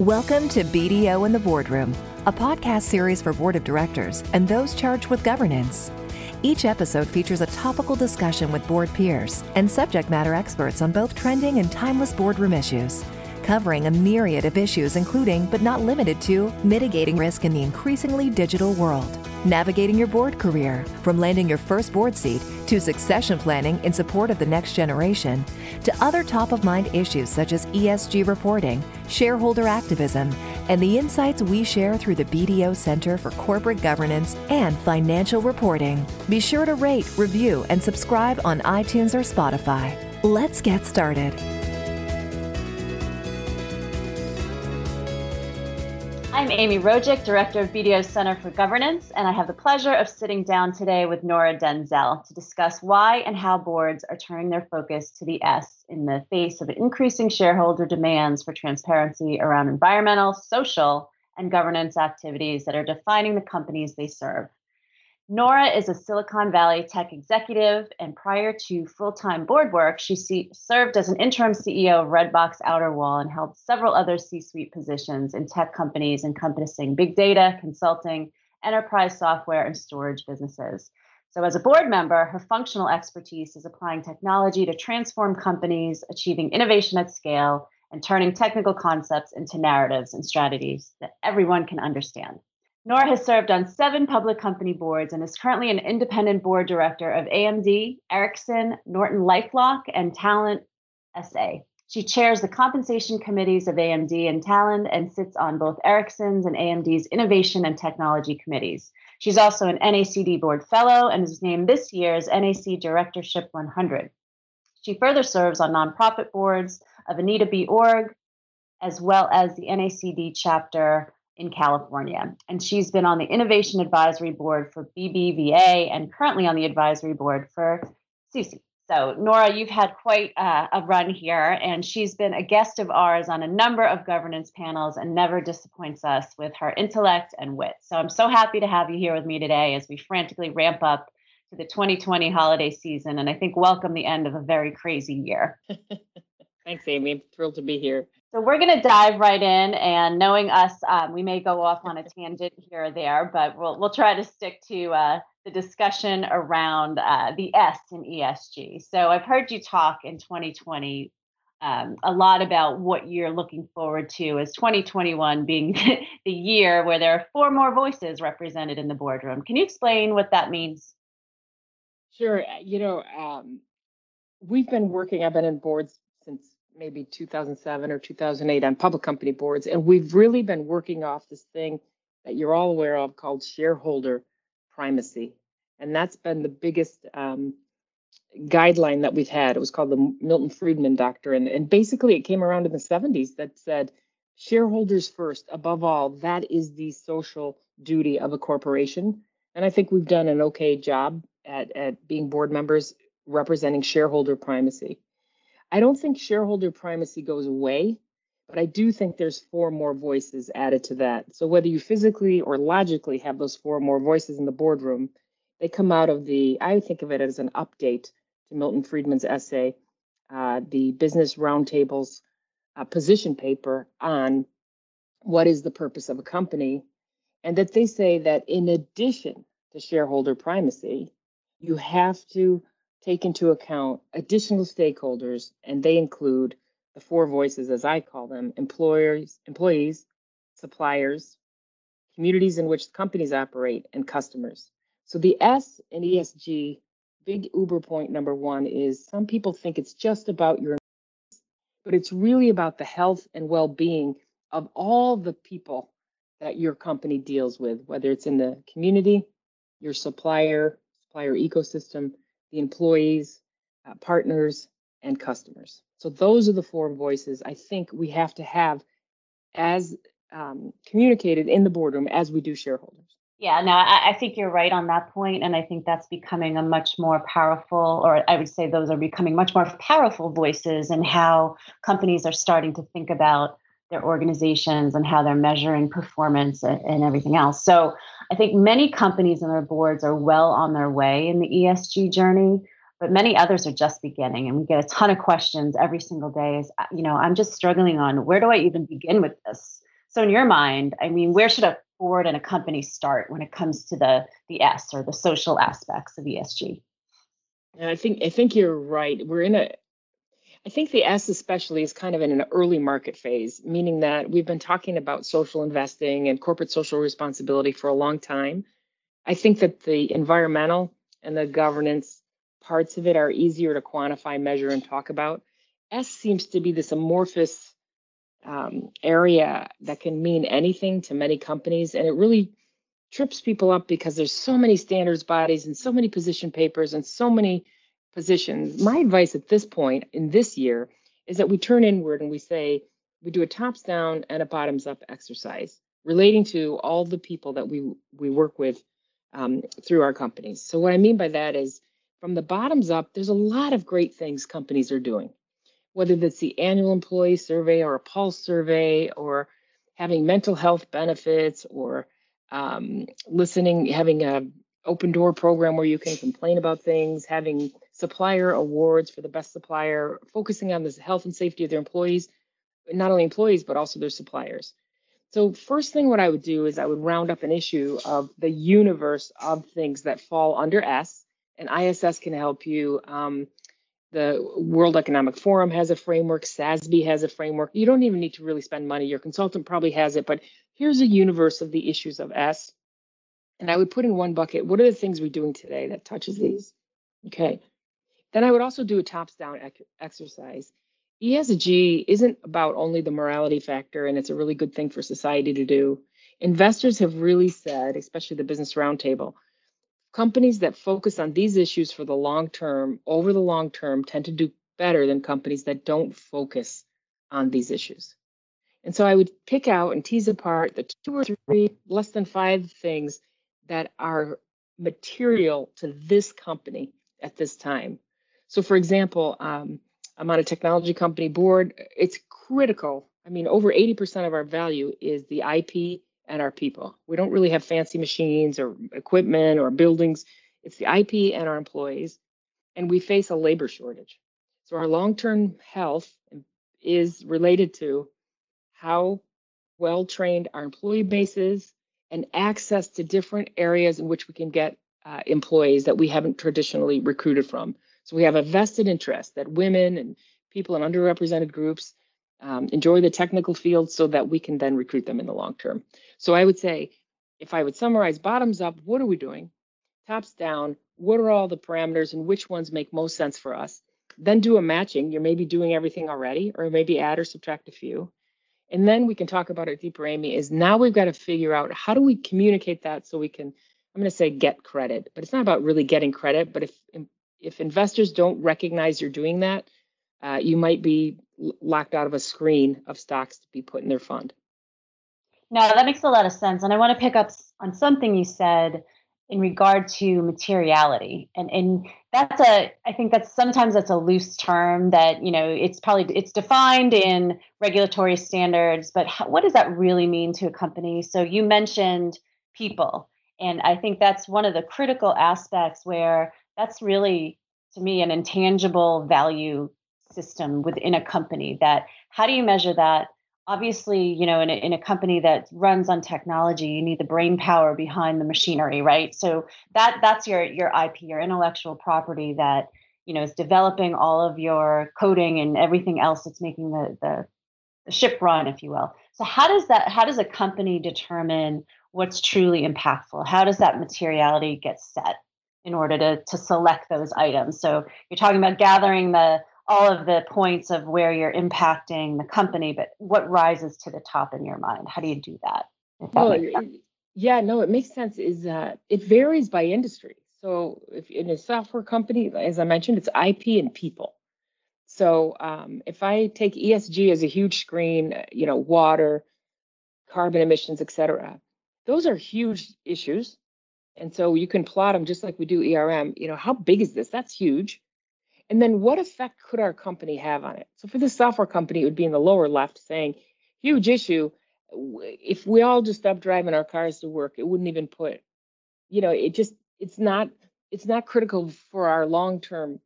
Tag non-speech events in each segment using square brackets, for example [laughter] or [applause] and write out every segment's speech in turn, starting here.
Welcome to BDO in the Boardroom, a podcast series for board of directors and those charged with governance. Each episode features a topical discussion with board peers and subject matter experts on both trending and timeless boardroom issues, covering a myriad of issues, including, but not limited to, mitigating risk in the increasingly digital world, navigating your board career, from landing your first board seat to succession planning in support of the next generation, to other top of mind issues such as ESG reporting, shareholder activism, and the insights we share through the BDO Center for Corporate Governance and Financial Reporting. Be sure to rate, review, and subscribe on iTunes or Spotify. Let's get started. I'm Amy Rojik, Director of BDO Center for Governance, and I have the pleasure of sitting down today with Nora Denzel to discuss why and how boards are turning their focus to the S in the face of increasing shareholder demands for transparency around environmental, social, and governance activities that are defining the companies they serve. Nora is a Silicon Valley tech executive, and prior to full time board work, she served as an interim CEO of Redbox Outerwall and held several other C suite positions in tech companies encompassing big data, consulting, enterprise software, and storage businesses. So, as a board member, her functional expertise is applying technology to transform companies, achieving innovation at scale, and turning technical concepts into narratives and strategies that everyone can understand. Nora has served on seven public company boards and is currently an independent board director of AMD, Ericsson, Norton Lifelock, and Talend SA. She chairs the compensation committees of AMD and Talend and sits on both Ericsson's and AMD's innovation and technology committees. She's also an NACD board fellow and is named this year's NACD Directorship 100. She further serves on nonprofit boards of AnitaB.org, as well as the NACD chapter in California. And she's been on the Innovation Advisory Board for BBVA and currently on the advisory board for SUSE. So, Nora, you've had quite uh, a run here, and she's been a guest of ours on a number of governance panels and never disappoints us with her intellect and wit. So, I'm so happy to have you here with me today as we frantically ramp up to the 2020 holiday season and I think welcome the end of a very crazy year. [laughs] Thanks, Amy. Thrilled to be here. So we're going to dive right in, and knowing us, um, we may go off on a [laughs] tangent here or there, but we'll we'll try to stick to uh, the discussion around uh, the S in ESG. So I've heard you talk in 2020 um, a lot about what you're looking forward to as 2021 being [laughs] the year where there are four more voices represented in the boardroom. Can you explain what that means? Sure. You know, um, we've been working. I've been in boards since maybe 2007 or 2008 on public company boards. And we've really been working off this thing that you're all aware of called shareholder primacy. And that's been the biggest um, guideline that we've had. It was called the Milton Friedman Doctrine. And basically, it came around in the 70s that said shareholders first, above all, that is the social duty of a corporation. And I think we've done an okay job at, at being board members representing shareholder primacy. I don't think shareholder primacy goes away, but I do think there's four more voices added to that. So whether you physically or logically have those four more voices in the boardroom, they come out of the, I think of it as an update to Milton Friedman's essay, uh, the Business Roundtable's uh, position paper on what is the purpose of a company, and that they say that in addition to shareholder primacy, you have to take into account additional stakeholders, and they include the four voices, as I call them employers, employees, suppliers, communities in which companies operate, and customers. So the S in ESG, big Uber point number one is some people think it's just about your, but it's really about the health and well being of all the people that your company deals with, whether it's in the community, your supplier, supplier ecosystem, the employees, uh, partners, and customers. So those are the four voices I think we have to have as um, communicated in the boardroom as we do shareholders. Yeah, no, I, I, think you're right on that point, and I think that's becoming a much more powerful, or I would say those are becoming much more powerful voices in how companies are starting to think about their organizations and how they're measuring performance and, and everything else. So I think many companies and their boards are well on their way in the ESG journey, but many others are just beginning. And we get a ton of questions every single day. Is uh, you know, I'm just struggling on where do I even begin with this? So, in your mind, I mean, where should a board and a company start when it comes to the the S or the social aspects of ESG? And I think I think you're right. We're in a I think the S especially is kind of in an early market phase, meaning that we've been talking about social investing and corporate social responsibility for a long time. I think that the environmental and the governance parts of it are easier to quantify, measure, and talk about. S seems to be this amorphous um, area that can mean anything to many companies, and it really trips people up because there's so many standards bodies and so many position papers and so many positions. My advice at this point in this year is that we turn inward and we say we do a tops down and a bottoms up exercise relating to all the people that we we work with um, through our companies. So what I mean by that is from the bottoms up, there's a lot of great things companies are doing, whether that's the annual employee survey or a pulse survey or having mental health benefits or um, listening, having a open door program where you can complain about things, having supplier awards for the best supplier, focusing on the health and safety of their employees, not only employees, but also their suppliers. So, first thing, what I would do is I would round up an issue of the universe of things that fall under S, and ISS can help you. Um, the World Economic Forum has a framework, SASB has a framework. You don't even need to really spend money. Your consultant probably has it, but here's a universe of the issues of S and I would put in one bucket, what are the things we're doing today that touches these? Okay. Then I would also do a tops down ec- exercise. ESG isn't about only the morality factor, and it's a really good thing for society to do. Investors have really said, especially the Business Roundtable, companies that focus on these issues for the long term, over the long term, tend to do better than companies that don't focus on these issues. And so I would pick out and tease apart the two or three, less than five things that are material to this company at this time. So, for example, um, I'm on a technology company board. It's critical. I mean, over 80% of our value is the IP and our people. We don't really have fancy machines or equipment or buildings. It's the IP and our employees. And we face a labor shortage. So, our long term health is related to how well trained our employee base is, and access to different areas in which we can get uh, employees that we haven't traditionally recruited from. So we have a vested interest that women and people in underrepresented groups um, enjoy the technical field so that we can then recruit them in the long term. So I would say, if I would summarize bottoms up, what are we doing? Tops down, what are all the parameters and which ones make most sense for us? Then do a matching. You're maybe doing everything already, or maybe add or subtract a few. And then we can talk about it deeper, Amy, is now we've got to figure out how do we communicate that so we can, I'm going to say get credit, but it's not about really getting credit. But if if investors don't recognize you're doing that, uh, you might be locked out of a screen of stocks to be put in their fund. No, that makes a lot of sense. And I want to pick up on something you said in regard to materiality and and that's a i think that's sometimes that's a loose term that you know it's probably it's defined in regulatory standards but how, what does that really mean to a company so you mentioned people and i think that's one of the critical aspects where that's really to me an intangible value system within a company that how do you measure that obviously, you know, in a, in a company that runs on technology, you need the brain power behind the machinery, right? So that that's your your IP, your intellectual property that you know is developing all of your coding and everything else that's making the the, the ship run, if you will. So how does that how does a company determine what's truly impactful? How does that materiality get set in order to to select those items? So you're talking about gathering the all of the points of where you're impacting the company, but what rises to the top in your mind? How do you do that? Well, yeah, no, it makes sense. Is that it varies by industry. So if in a software company, as I mentioned, it's IP and people. So um, if I take ESG as a huge screen, you know, water, carbon emissions, et cetera, those are huge issues. And so you can plot them just like we do ERM. You know, how big is this? That's huge. And then what effect could our company have on it? So for the software company, it would be in the lower left saying, huge issue. If we all just stopped driving our cars to work, it wouldn't even put, you know, it just, it's not, it's not critical for our long-term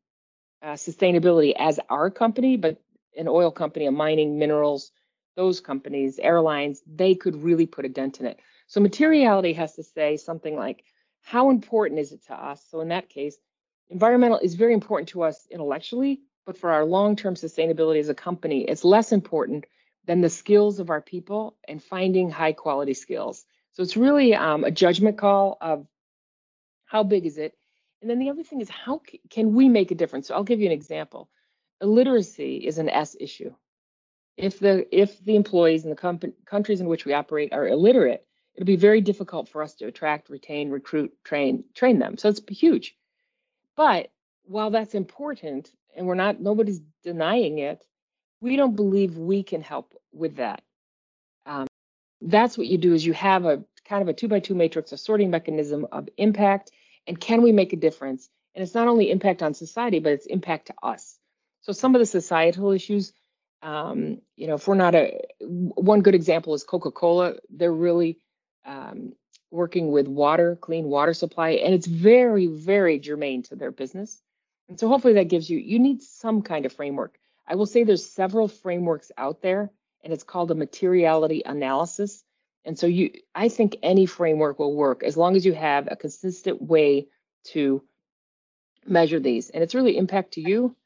uh, sustainability as our company, but an oil company, a mining, minerals, those companies, airlines, they could really put a dent in it. So materiality has to say something like, how important is it to us? So in that case, environmental is very important to us intellectually, but for our long-term sustainability as a company, it's less important than the skills of our people and finding high quality skills. So it's really um, a judgment call of how big is it? And then the other thing is how can we make a difference? So I'll give you an example. Illiteracy is an S issue. If the if the employees in the com- countries in which we operate are illiterate, it'll be very difficult for us to attract, retain, recruit, train train them. So it's huge. But while that's important, and we're not nobody's denying it, we don't believe we can help with that. Um, that's what you do is you have a kind of a two by two matrix, a sorting mechanism of impact, and can we make a difference? And it's not only impact on society, but it's impact to us. So some of the societal issues, um, you know, if we're not a one good example is Coca-Cola. They're really um, working with water, clean water supply, and it's very, very germane to their business. And so hopefully that gives you you need some kind of framework. I will say there's several frameworks out there, and it's called a materiality analysis. And so you I think any framework will work as long as you have a consistent way to measure these. And it's really impact to you.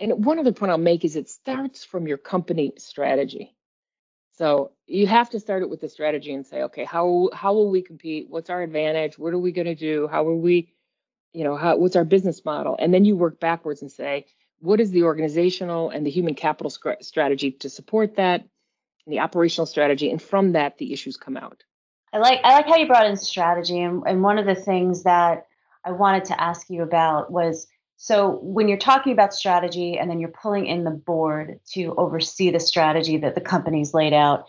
And one other point I'll make is it starts from your company strategy. So you have to start it with the strategy and say, okay, how how will we compete? What's our advantage? What are we going to do? How are we, you know, how, what's our business model? And then you work backwards and say, what is the organizational and the human capital strategy to support that, and the operational strategy, and from that the issues come out. I like I like how you brought in strategy, and, and one of the things that I wanted to ask you about was so when you're talking about strategy and then you're pulling in the board to oversee the strategy that the company's laid out,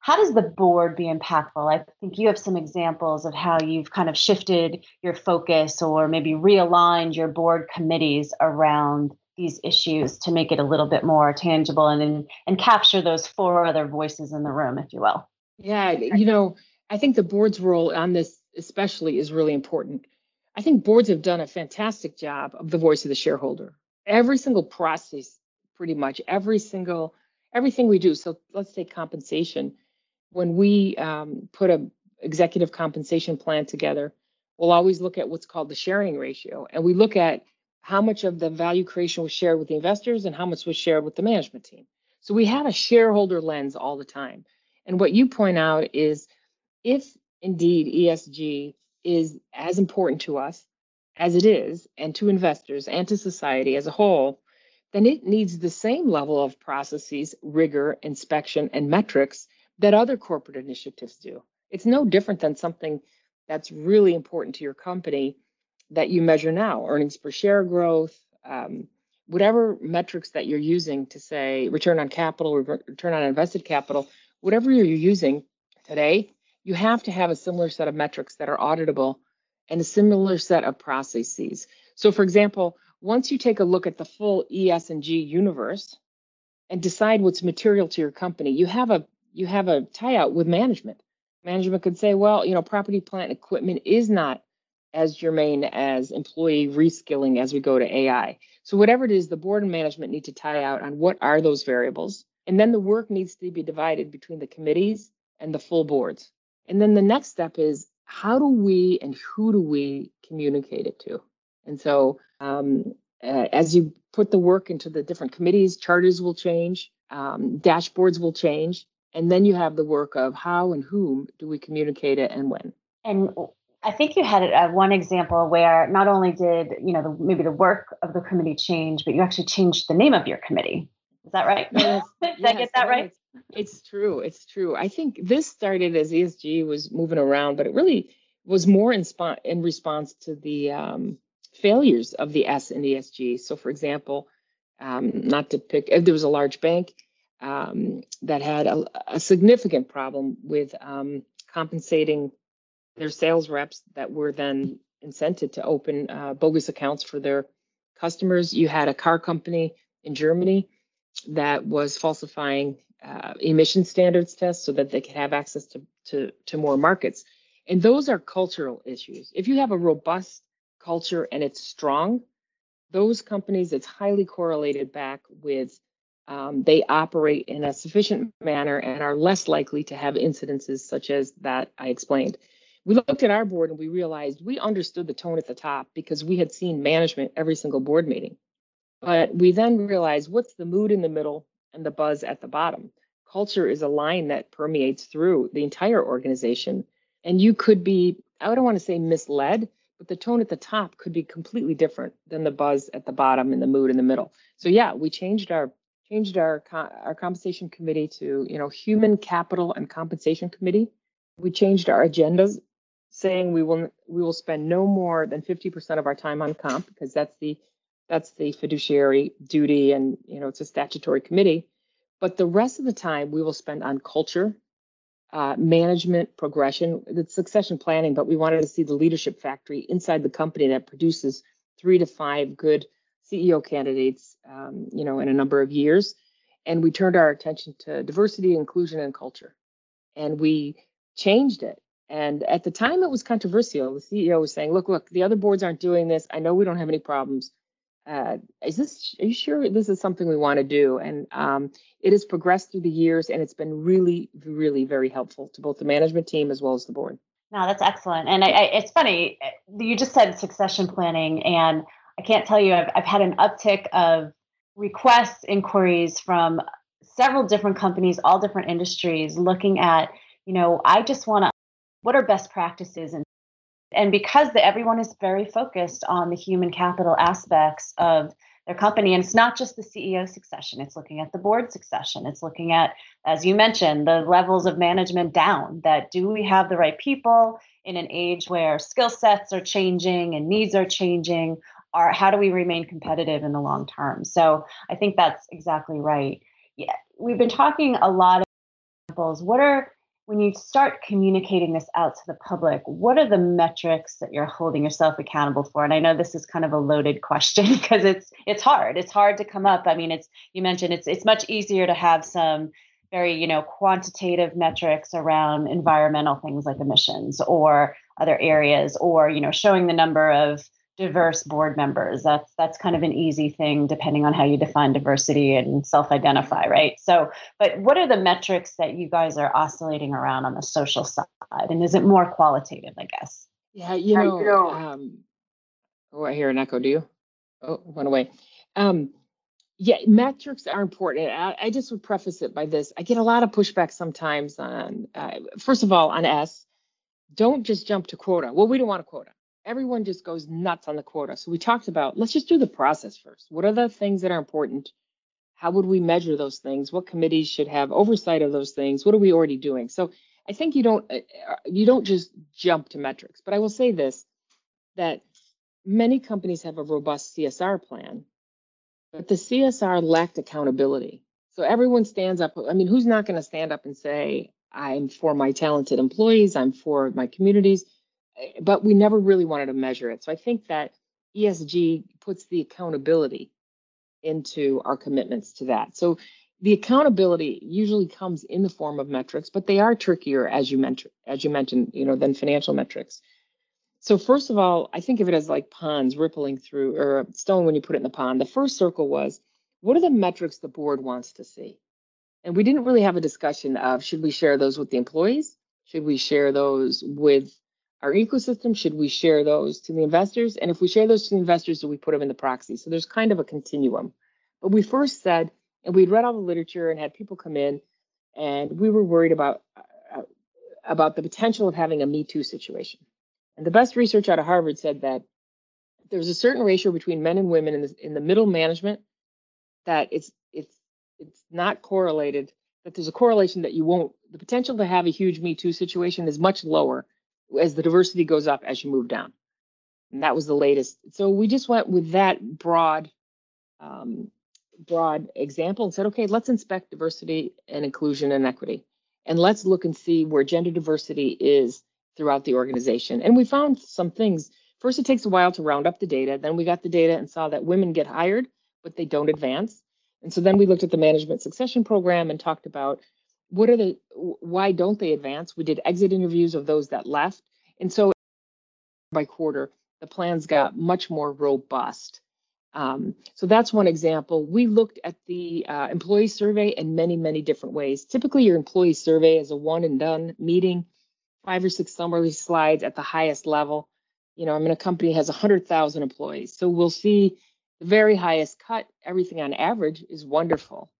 how does the board be impactful? I think you have some examples of how you've kind of shifted your focus or maybe realigned your board committees around these issues to make it a little bit more tangible and and, and capture those four other voices in the room, if you will. Yeah, you know, I think the board's role on this especially is really important. I think boards have done a fantastic job of the voice of the shareholder. Every single process, pretty much every single everything we do. So let's take compensation. When we um, put a executive compensation plan together, we'll always look at what's called the sharing ratio, and we look at how much of the value creation was shared with the investors and how much was shared with the management team. So we have a shareholder lens all the time. And what you point out is if indeed ESG is as important to us as it is, and to investors and to society as a whole, then it needs the same level of processes, rigor, inspection, and metrics that other corporate initiatives do. It's no different than something that's really important to your company that you measure now earnings per share growth, um, whatever metrics that you're using to say return on capital, return on invested capital, whatever you're using today, you have to have a similar set of metrics that are auditable and a similar set of processes. So, for example, once you take a look at the full ES and G universe and decide what's material to your company, you have a you have a tie out with management. Management could say, well, you know, property, plant, equipment is not as germane as employee reskilling as we go to AI. So whatever it is, the board and management need to tie out on what are those variables. And then the work needs to be divided between the committees and the full boards. And then the next step is how do we and who do we communicate it to? And so um, uh, as you put the work into the different committees, charters will change, um, dashboards will change, and then you have the work of how and whom do we communicate it and when. And I think you had uh, one example where not only did you know the, maybe the work of the committee change, but you actually changed the name of your committee. Is that right? Yes, [laughs] Did yes, I get that right? It's true. It's true. I think this started as ESG was moving around, but it really was more in, sp- in response to the um, failures of the S in ESG. So, for example, um, not to pick, there was a large bank um, that had a, a, significant problem with um, compensating their sales reps that were then incented to open uh, bogus accounts for their customers. You had a car company in Germany that was falsifying uh, emission standards tests so that they can have access to, to, to more markets. And those are cultural issues. If you have a robust culture and it's strong, those companies, it's highly correlated back with um, they operate in a sufficient manner and are less likely to have incidences such as that I explained. We looked at our board and we realized we understood the tone at the top because we had seen management every single board meeting. But we then realized what's the mood in the middle and the buzz at the bottom. Culture is a line that permeates through the entire organization. And you could be, I don't want to say misled, but the tone at the top could be completely different than the buzz at the bottom and the mood in the middle. So yeah, we changed our changed our our compensation committee to you know human capital and compensation committee. We changed our agendas, saying we will we will spend no more than 50% of our time on comp because that's the that's the fiduciary duty and you know it's a statutory committee. But the rest of the time we will spend on culture, uh, management, progression, the succession planning. But we wanted to see the leadership factory inside the company that produces three to five good CEO candidates, um, you know, in a number of years. And we turned our attention to diversity, inclusion, and culture. And we changed it. And at the time, it was controversial. The CEO was saying, "Look, look, the other boards aren't doing this. I know we don't have any problems. Uh, is this? Are you sure this is something we want to do?" And um, it has progressed through the years, and it's been really, really very helpful to both the management team as well as the board. No, that's excellent. And I, I, it's funny you just said succession planning, and I can't tell you, I've, I've had an uptick of requests, inquiries from several different companies, all different industries, looking at, you know, I just want to, what are best practices? And, and because the, everyone is very focused on the human capital aspects of their company, and it's not just the CEO succession, it's looking at the board succession, it's looking at, as you mentioned, the levels of management down that do we have the right people in an age where skill sets are changing and needs are changing? are how do we remain competitive in the long term? So I think that's exactly right. Yeah, we've been talking a lot of examples. What are when you start communicating this out to the public, what are the metrics that you're holding yourself accountable for? And I know this is kind of a loaded question [laughs] because it's it's hard. It's hard to come up. I mean, it's you mentioned it's it's much easier to have some very you know quantitative metrics around environmental things like emissions or other areas or you know showing the number of diverse board members. That's that's kind of an easy thing depending on how you define diversity and self-identify, right? So, but what are the metrics that you guys are oscillating around on the social side, and is it more qualitative? I guess. Yeah, you know. Um, oh, I hear an echo. Do you? Oh, went away. Um, yeah, metrics are important. I, I, just would preface it by this: I get a lot of pushback sometimes on, uh, first of all, on S. Don't just jump to quota. Well, we don't want a quota everyone just goes nuts on the quota. So we talked about let's just do the process first. What are the things that are important? How would we measure those things? What committees should have oversight of those things? What are we already doing? So I think you don't uh, you don't just jump to metrics. But I will say this that many companies have a robust CSR plan, but the CSR lacked accountability. So everyone stands up. I mean, who's not going to stand up and say, I'm for my talented employees, I'm for my communities? But we never really wanted to measure it. So I think that ESG puts the accountability into our commitments to that. So the accountability usually comes in the form of metrics, but they are trickier as you mentioned, as you mentioned, you know, than financial metrics. So first of all, I think of it as like ponds rippling through or a stone when you put it in the pond. The first circle was what are the metrics the board wants to see? And we didn't really have a discussion of should we share those with the employees? Should we share those with our ecosystem? Should we share those to the investors? And if we share those to the investors, do we put them in the proxy? So there's kind of a continuum. But we first said, and we'd read all the literature and had people come in, and we were worried about uh, about the potential of having a Me Too situation. And the best research out of Harvard said that there's a certain ratio between men and women in the, in the middle management that it's it's it's not correlated. That there's a correlation that you won't. The potential to have a huge Me Too situation is much lower as the diversity goes up as you move down. And that was the latest. So we just went with that broad, um, broad example and said, okay, let's inspect diversity and inclusion and equity, and let's look and see where gender diversity is throughout the organization. And we found some things. First, it takes a while to round up the data. Then we got the data and saw that women get hired, but they don't advance. And so then we looked at the management succession program and talked about what are the why don't they advance? We did exit interviews of those that left, and so by quarter the plans got much more robust. Um, so that's one example. We looked at the uh, employee survey in many, many different ways. Typically, your employee survey is a one and done meeting, five or six summary slides at the highest level. You know, i mean a company has 100,000 employees, so we'll see the very highest cut. Everything on average is wonderful,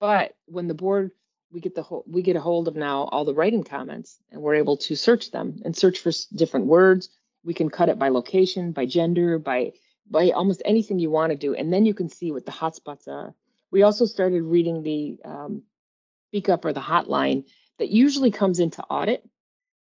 but when the board we get the whole, we get a hold of now all the writing comments, and we're able to search them and search for different words. We can cut it by location, by gender, by by almost anything you want to do, and then you can see what the hotspots are. We also started reading the um, Speak Up or the hotline that usually comes into audit,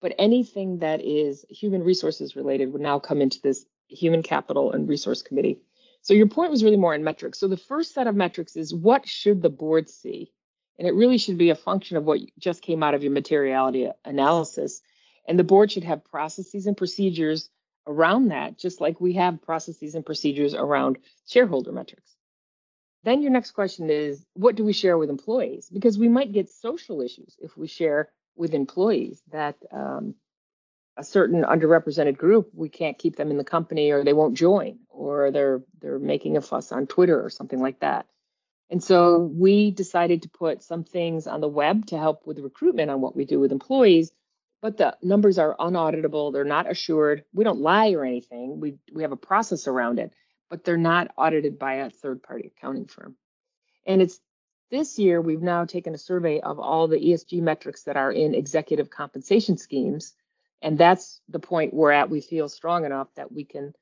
but anything that is human resources related would now come into this human capital and resource committee. So your point was really more in metrics. So the first set of metrics is what should the board see? And it really should be a function of what just came out of your materiality analysis. And the board should have processes and procedures around that, just like we have processes and procedures around shareholder metrics. Then your next question is what do we share with employees? Because we might get social issues if we share with employees that um, a certain underrepresented group we can't keep them in the company or they won't join or they're they're making a fuss on Twitter or something like that. And so we decided to put some things on the web to help with recruitment on what we do with employees but the numbers are unauditable. They're not assured. We don't lie or anything. We we have a process around it, but they're not audited by a third party accounting firm. And it's this year we've now taken a survey of all the ESG metrics that are in executive compensation schemes, and that's the point we're at. We feel strong enough that we can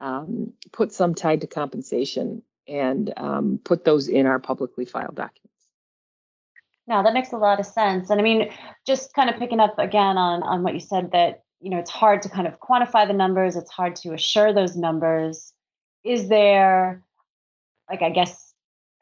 um, put some tied to compensation and um, put those in our publicly filed documents. Now that makes a lot of sense. And I mean, just kind of picking up again on on what you said that you know it's hard to kind of quantify the numbers, it's hard to assure those numbers. Is there like I guess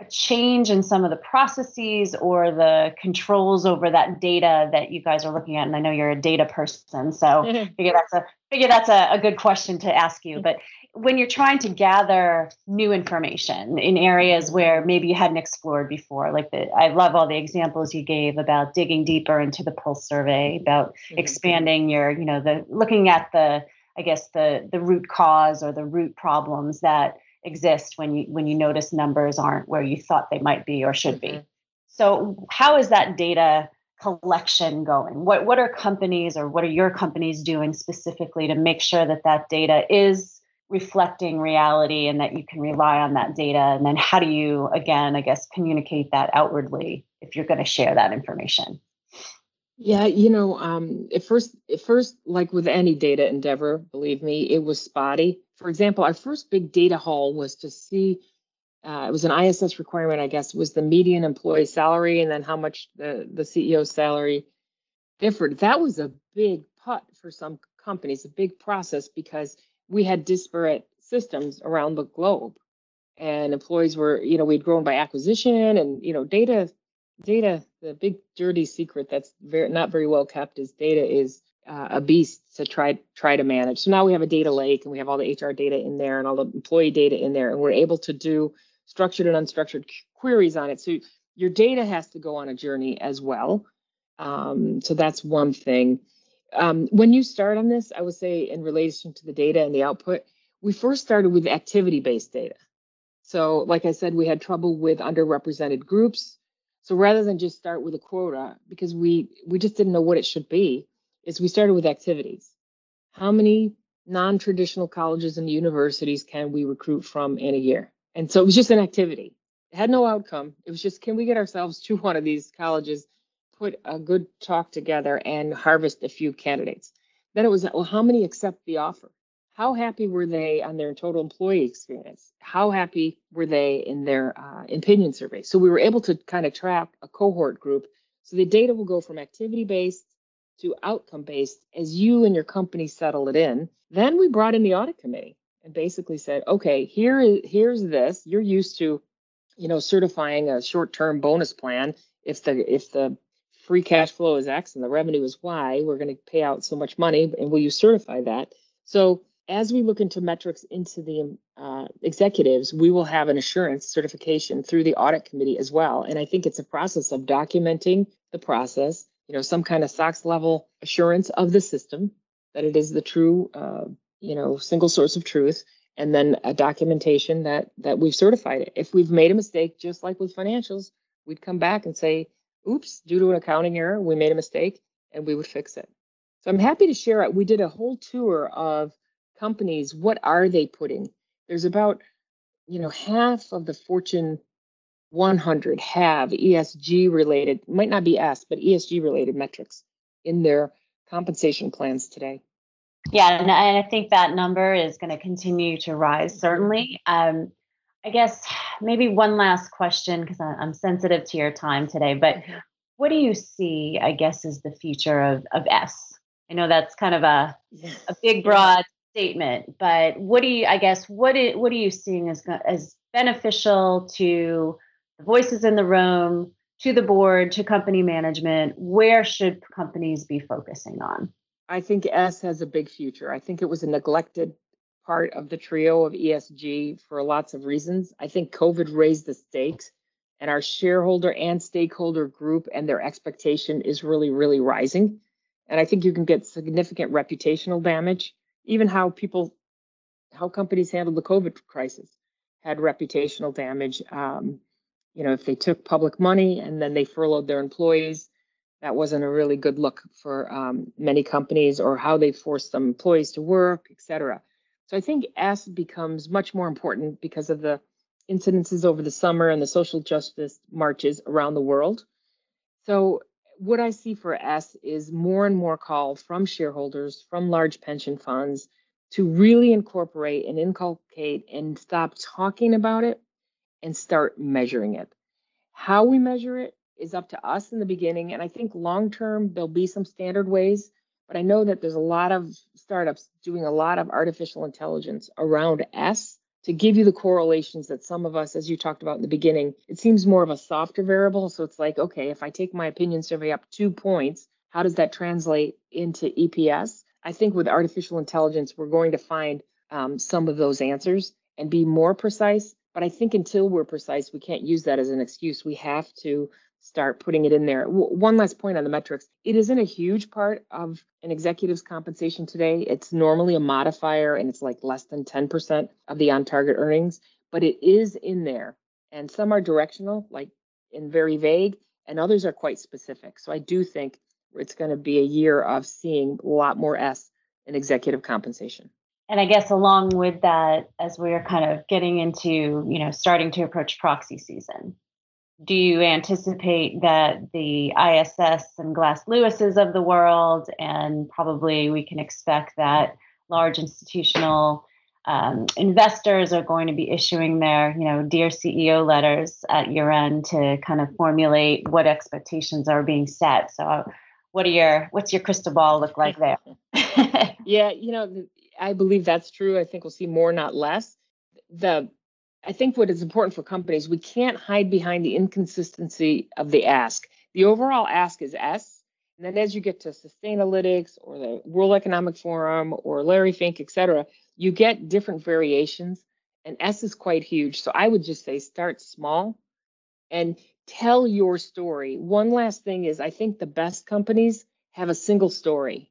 a change in some of the processes or the controls over that data that you guys are looking at? And I know you're a data person, so figure that's a figure that's a, a good question to ask you. But when you're trying to gather new information in areas where maybe you hadn't explored before like the i love all the examples you gave about digging deeper into the pulse survey about mm-hmm. expanding your you know the looking at the i guess the the root cause or the root problems that exist when you when you notice numbers aren't where you thought they might be or should be mm-hmm. so how is that data collection going what what are companies or what are your companies doing specifically to make sure that that data is reflecting reality and that you can rely on that data? And then how do you again i guess communicate that outwardly if you're going to share that information? Yeah you know um, at first at first like with any data endeavor believe me it was spotty. For example our first big data haul was to see uh, it was an iss requirement i guess was the median employee salary and then how much the the ceo's salary differed. That was a big putt for some companies a big process because we had disparate systems around the globe. And employees were you know we'd grown by acquisition and you know data data the big dirty secret that's very not very well kept is data is uh, a beast to try try to manage. So now we have a data lake and we have all the hr data in there and all the employee data in there and we're able to do structured and unstructured queries on it. So your data has to go on a journey as well. Um, so that's one thing um, when you start on this, I would say in relation to the data and the output, we first started with activity based data. So, like I said, we had trouble with underrepresented groups. So rather than just start with a quota, because we we just didn't know what it should be, is we started with activities. How many non-traditional colleges and universities can we recruit from in a year? And so it was just an activity. It had no outcome. It was just can we get ourselves to one of these colleges put a good talk together and harvest a few candidates. Then it was, well, how many accept the offer? How happy were they on their total employee experience? How happy were they in their uh, opinion survey? So we were able to kind of track a cohort group. So the data will go from activity based to outcome based as you and your company settle it in. Then we brought in the audit committee and basically said, okay, here is here's this. You're used to, you know, certifying a short-term bonus plan if the if the free cash flow is X and the revenue is Y, we're going to pay out so much money, and will you certify that? So as we look into metrics into the uh, executives, we will have an assurance certification through the audit committee as well. And I think it's a process of documenting the process, you know, some kind of SOX level assurance of the system that it is the true, uh, you know, single source of truth. and then a documentation that that we've certified it. If we've made a mistake, just like with financials, we'd come back and say, "Oops, due to an accounting error, we made a mistake," and we would fix it. So I'm happy to share it. We did a whole tour of companies. What are they putting? There's about, you know, half of the Fortune 100 have ESG related, might not be S, but ESG related metrics in their compensation plans today. Yeah, and, I think that number is going to continue to rise, certainly. Um, I guess maybe one last question because I'm sensitive to your time today, but mm-hmm. what do you see, I guess, is the future of, of S? I know that's kind of a, a big, broad statement, but what do you, I guess, what, is, what are you seeing as, as beneficial to the voices in the room, to the board, to company management? Where should companies be focusing on? I think S has a big future. I think it was a neglected part of the trio of ESG for lots of reasons. I think COVID raised the stakes, and our shareholder and stakeholder group and their expectation is really, really rising. And I think you can get significant reputational damage. Even how people, how companies handled the COVID crisis had reputational damage. Um, you know, if they took public money and then they furloughed their employees, that wasn't a really good look for um, many companies or how they forced some employees to work, et cetera. So I think S becomes much more important because of the incidences over the summer and the social justice marches around the world. So what I see for S is more and more call from shareholders, from large pension funds to really incorporate and inculcate and stop talking about it and start measuring it. How we measure it is up to us in the beginning. And I think long term, there'll be some standard ways. But I know that there's a lot of startups doing a lot of artificial intelligence around S to give you the correlations that some of us, as you talked about in the beginning, it seems more of a softer variable. So it's like, okay, if I take my opinion survey up two points, how does that translate into EPS? I think with artificial intelligence, we're going to find um, some of those answers and be more precise. But I think until we're precise, we can't use that as an excuse. We have to start putting it in there. W- one last point on the metrics. It isn't a huge part of an executive's compensation today. It's normally a modifier and it's like less than 10% of the on target earnings, but it is in there. And some are directional, like and very vague, and others are quite specific. So I do think it's going to be a year of seeing a lot more S in executive compensation. And I guess along with that, as we're kind of getting into, you know, starting to approach proxy season, do you anticipate that the ISS and Glass Lewis's of the world, and probably we can expect that large institutional um, investors are going to be issuing their, you know, dear CEO letters at year end to kind of formulate what expectations are being set. So, what are your what's your crystal ball look like there? [laughs] yeah, you know, I believe that's true. I think we'll see more, not less. The I think what is important for companies, we can't hide behind the inconsistency of the ask. The overall ask is S. And then as you get to Sustainalytics or the World Economic Forum or Larry Fink, et cetera, you get different variations. And S is quite huge. So I would just say start small and tell your story. One last thing is I think the best companies have a single story.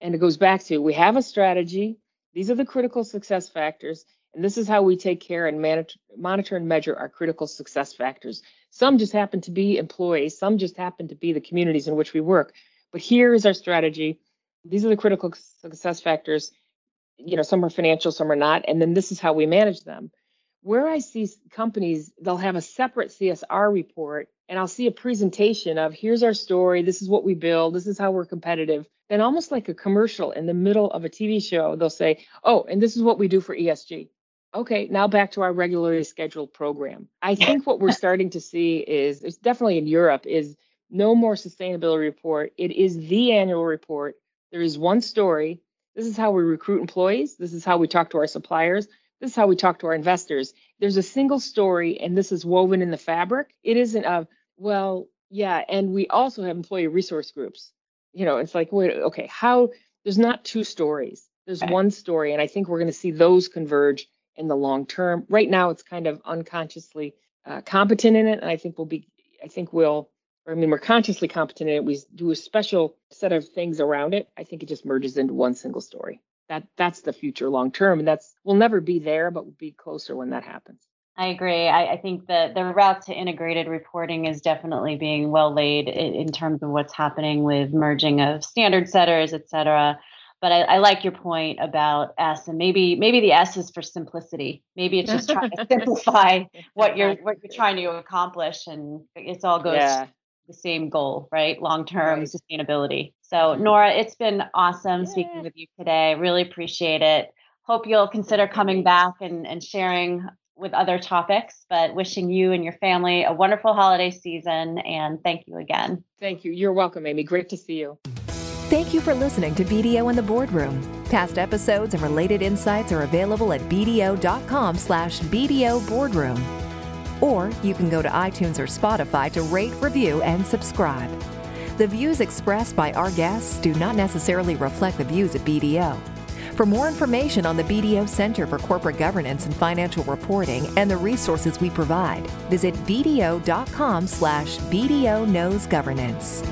And it goes back to we have a strategy. These are the critical success factors. And this is how we take care and manage, monitor and measure our critical success factors. Some just happen to be employees, some just happen to be the communities in which we work. But here is our strategy. These are the critical success factors. You know, some are financial, some are not. And then this is how we manage them. Where I see companies, they'll have a separate CSR report and I'll see a presentation of here's our story, this is what we build, this is how we're competitive. Then, almost like a commercial in the middle of a TV show, they'll say, oh, and this is what we do for ESG. Okay, now back to our regularly scheduled program. I think what we're starting to see is, it's definitely in Europe, is no more sustainability report. It is the annual report. There is one story. This is how we recruit employees. This is how we talk to our suppliers. This is how we talk to our investors. There's a single story, and this is woven in the fabric. It isn't a, well, yeah, and we also have employee resource groups. You know, it's like, wait, okay, how, there's not two stories. There's one story, and I think we're going to see those converge in the long term. Right now, it's kind of unconsciously uh, competent in it, and I think we'll be. I think we'll. I mean, we're consciously competent in it. We do a special set of things around it. I think it just merges into one single story. that that's the future long term, and that's we'll never be there, but we'll be closer when that happens. I agree. I, I think that the route to integrated reporting is definitely being well laid in, in, terms of what's happening with merging of standard setters, et cetera. But I, I, like your point about S, and maybe maybe the S is for simplicity. Maybe it's just trying to [laughs] simplify what you're what you're trying to accomplish, and it's all goes yeah. the same goal, right? Long term right. sustainability. So Nora, it's been awesome yeah. speaking with you today. Really appreciate it. Hope you'll consider coming back and, and sharing with other topics, but wishing you and your family a wonderful holiday season and thank you again. Thank you. You're welcome, Amy. Great to see you. Thank you for listening to BDO in the Boardroom. Past episodes and related insights are available at bdo.com slash BDO Boardroom. Or you can go to iTunes or Spotify to rate, review, and subscribe. The views expressed by our guests do not necessarily reflect the views of BDO. For more information on the BDO Center for Corporate Governance and Financial Reporting and the resources we provide, visit bdo.com slash BDO Knows Governance.